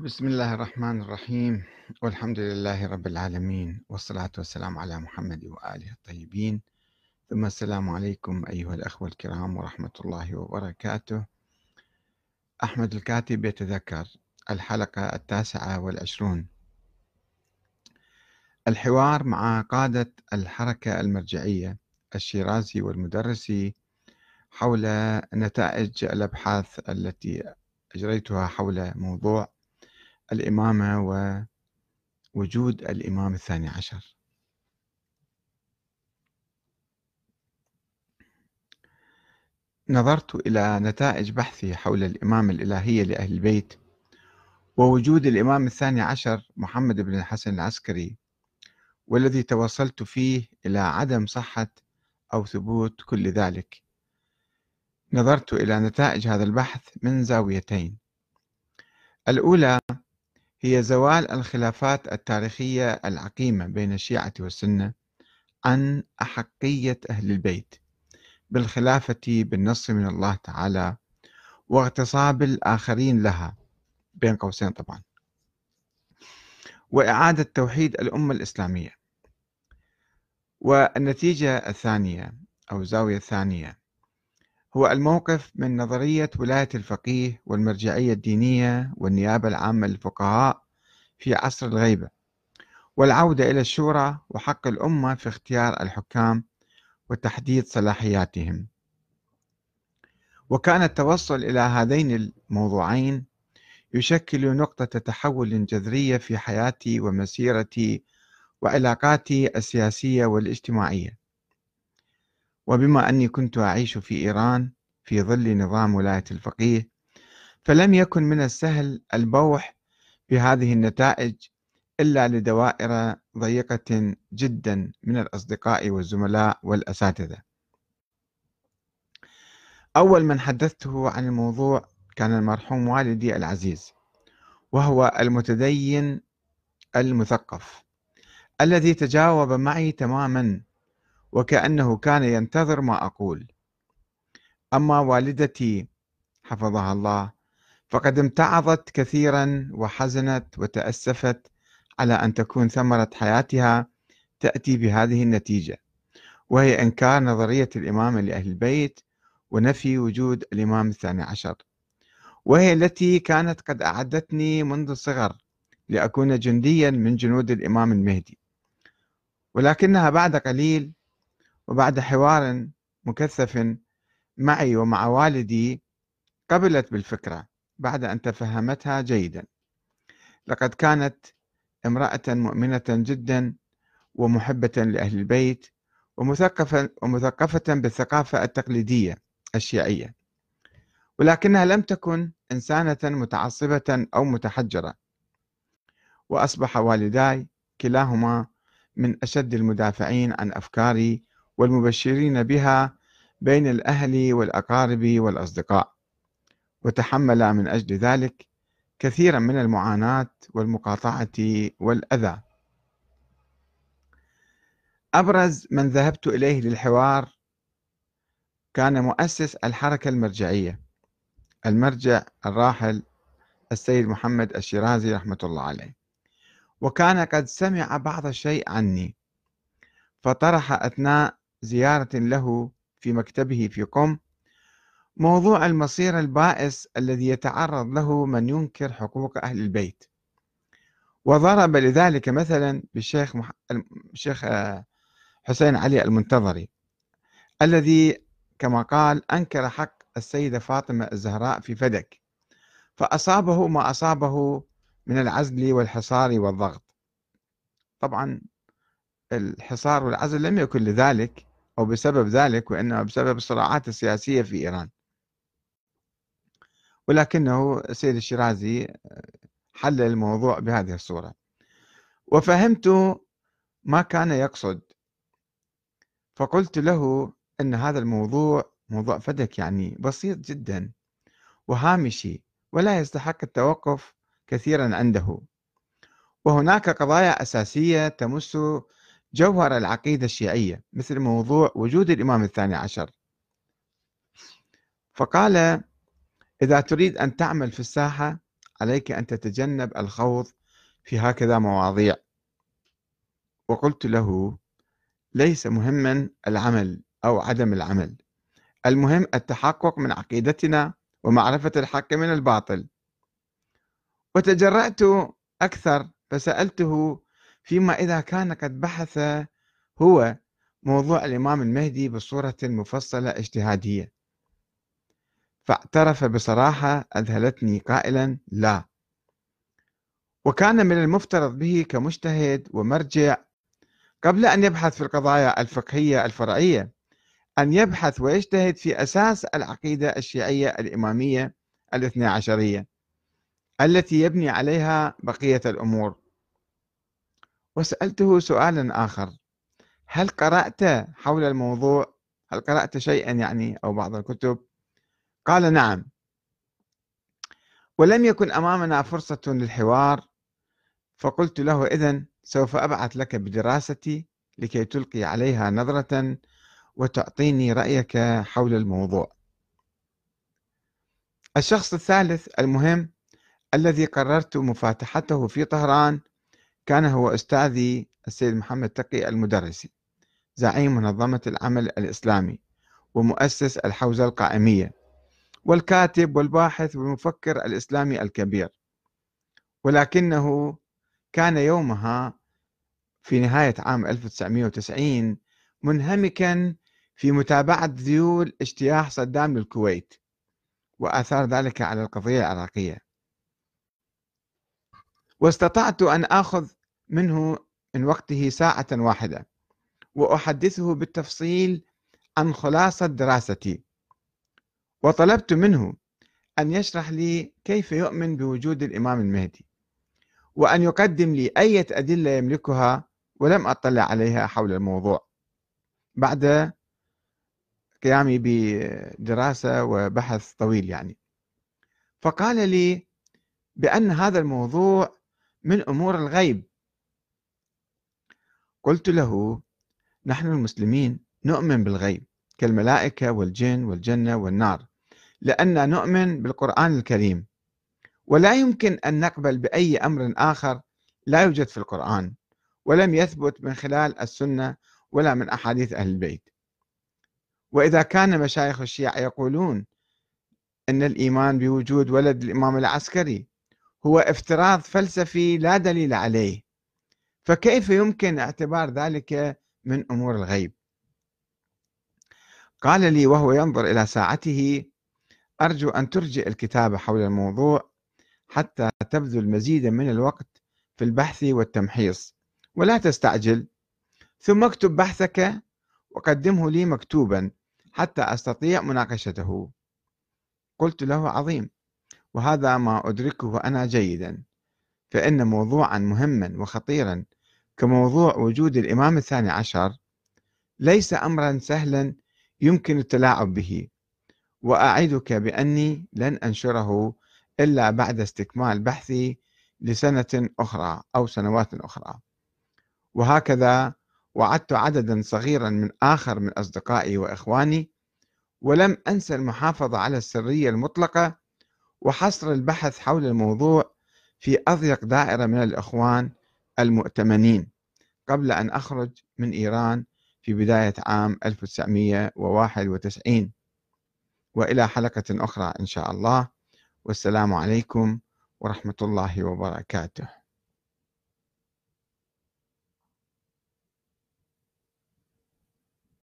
بسم الله الرحمن الرحيم. والحمد لله رب العالمين والصلاة والسلام على محمد وآله الطيبين. ثم السلام عليكم أيها الأخوة الكرام ورحمة الله وبركاته. أحمد الكاتب يتذكر الحلقة التاسعة والعشرون. الحوار مع قادة الحركة المرجعية الشيرازي والمدرسي حول نتائج الأبحاث التي أجريتها حول موضوع الإمامة ووجود الإمام الثاني عشر. نظرت إلى نتائج بحثي حول الإمامة الإلهية لأهل البيت ووجود الإمام الثاني عشر محمد بن الحسن العسكري والذي توصلت فيه إلى عدم صحة أو ثبوت كل ذلك. نظرت إلى نتائج هذا البحث من زاويتين. الأولى هي زوال الخلافات التاريخية العقيمة بين الشيعة والسنة عن أحقية أهل البيت بالخلافة بالنص من الله تعالى واغتصاب الآخرين لها بين قوسين طبعا. وإعادة توحيد الأمة الإسلامية. والنتيجة الثانية أو الزاوية الثانية هو الموقف من نظرية ولاية الفقيه والمرجعية الدينية والنيابة العامة للفقهاء في عصر الغيبة والعودة إلى الشورى وحق الأمة في اختيار الحكام وتحديد صلاحياتهم. وكان التوصل إلى هذين الموضوعين يشكل نقطة تحول جذرية في حياتي ومسيرتي وعلاقاتي السياسية والاجتماعية. وبما أني كنت أعيش في إيران في ظل نظام ولاية الفقيه فلم يكن من السهل البوح بهذه النتائج إلا لدوائر ضيقة جدا من الأصدقاء والزملاء والأساتذة. أول من حدثته عن الموضوع كان المرحوم والدي العزيز وهو المتدين المثقف الذي تجاوب معي تماما وكأنه كان ينتظر ما أقول. أما والدتي حفظها الله فقد امتعضت كثيرا وحزنت وتأسفت على أن تكون ثمرة حياتها تأتي بهذه النتيجة وهي إنكار نظرية الإمامة لأهل البيت ونفي وجود الإمام الثاني عشر وهي التي كانت قد أعدتني منذ الصغر لأكون جنديا من جنود الإمام المهدي. ولكنها بعد قليل وبعد حوار مكثف معي ومع والدي قبلت بالفكرة بعد أن تفهمتها جيدا. لقد كانت امرأة مؤمنة جدا ومحبة لأهل البيت ومثقفة, ومثقفة بالثقافة التقليدية الشيعية ولكنها لم تكن إنسانة متعصبة أو متحجرة. وأصبح والداي كلاهما من أشد المدافعين عن أفكاري والمبشرين بها بين الأهل والأقارب والأصدقاء. وتحمل من أجل ذلك كثيرا من المعاناة والمقاطعة والأذى. أبرز من ذهبت إليه للحوار كان مؤسس الحركة المرجعية المرجع الراحل السيد محمد الشيرازي رحمة الله عليه. وكان قد سمع بعض الشيء عني فطرح أثناء زيارة له في مكتبه في قم. موضوع المصير البائس الذي يتعرض له من ينكر حقوق أهل البيت. وضرب لذلك مثلا بالشيخ مح... الشيخ آه، حسين علي المنتظري الذي كما قال أنكر حق السيدة فاطمة الزهراء في فدك فأصابه ما أصابه من العزل والحصار والضغط. طبعا الحصار والعزل لم يكن لذلك أو بسبب ذلك وإنما بسبب الصراعات السياسية في إيران. ولكنه السيد الشيرازي حل الموضوع بهذه الصورة. وفهمت ما كان يقصد. فقلت له أن هذا الموضوع موضوع فدك يعني بسيط جدا وهامشي ولا يستحق التوقف كثيرا عنده. وهناك قضايا أساسية تمس جوهر العقيدة الشيعية مثل موضوع وجود الإمام الثاني عشر. فقال إذا تريد أن تعمل في الساحة عليك أن تتجنب الخوض في هكذا مواضيع. وقلت له ليس مهما العمل أو عدم العمل المهم التحقق من عقيدتنا ومعرفة الحق من الباطل. وتجرأت أكثر فسألته فيما إذا كان قد بحث هو موضوع الإمام المهدي بصورة مفصلة اجتهادية. فاعترف بصراحة أذهلتني قائلا لا. وكان من المفترض به كمجتهد ومرجع قبل أن يبحث في القضايا الفقهية الفرعية أن يبحث ويجتهد في أساس العقيدة الشيعية الإمامية الاثنى عشرية التي يبني عليها بقية الأمور. وسألته سؤالا آخر. هل قرأت حول الموضوع؟ هل قرأت شيئا يعني أو بعض الكتب؟ قال نعم. ولم يكن أمامنا فرصة للحوار فقلت له إذن سوف أبعث لك بدراستي لكي تلقي عليها نظرة وتعطيني رأيك حول الموضوع. الشخص الثالث المهم الذي قررت مفاتحته في طهران كان هو أستاذي السيد محمد تقي المدرسي زعيم منظمة العمل الإسلامي ومؤسس الحوزة القائمية والكاتب والباحث والمفكر الإسلامي الكبير. ولكنه كان يومها في نهاية عام 1990 منهمكا في متابعة ذيول اجتياح صدام للكويت وآثار ذلك على القضية العراقية. واستطعت أن آخذ منه من وقته ساعة واحدة وأحدثه بالتفصيل عن خلاصة دراستي. وطلبت منه أن يشرح لي كيف يؤمن بوجود الإمام المهدي وأن يقدم لي أي أدلة يملكها ولم أطلع عليها حول الموضوع. بعد قيامي بدراسة وبحث طويل يعني. فقال لي بأن هذا الموضوع من أمور الغيب. قلت له نحن المسلمين نؤمن بالغيب كالملائكة والجن والجنة والنار لأن نؤمن بالقرآن الكريم ولا يمكن أن نقبل بأي أمر آخر لا يوجد في القرآن ولم يثبت من خلال السنة ولا من أحاديث أهل البيت. وإذا كان مشايخ الشيعة يقولون أن الإيمان بوجود ولد الإمام العسكري هو افتراض فلسفي لا دليل عليه. فكيف يمكن اعتبار ذلك من أمور الغيب؟ قال لي وهو ينظر إلى ساعته أرجو أن ترجئ الكتابة حول الموضوع حتى تبذل مزيدا من الوقت في البحث والتمحيص ولا تستعجل. ثم اكتب بحثك وقدمه لي مكتوبا حتى أستطيع مناقشته. قلت له عظيم. وهذا ما أدركه أنا جيدا فإن موضوعا مهما وخطيرا كموضوع وجود الإمام الثاني عشر ليس أمرا سهلا يمكن التلاعب به وأعدك بأني لن أنشره إلا بعد استكمال بحثي لسنة أخرى أو سنوات أخرى. وهكذا وعدت عددا صغيرا من آخر من أصدقائي وإخواني ولم أنسى المحافظة على السرية المطلقة وحصر البحث حول الموضوع في أضيق دائرة من الإخوان المؤتمنين قبل أن أخرج من إيران في بداية عام 1991 وإلى حلقة أخرى إن شاء الله. والسلام عليكم ورحمة الله وبركاته.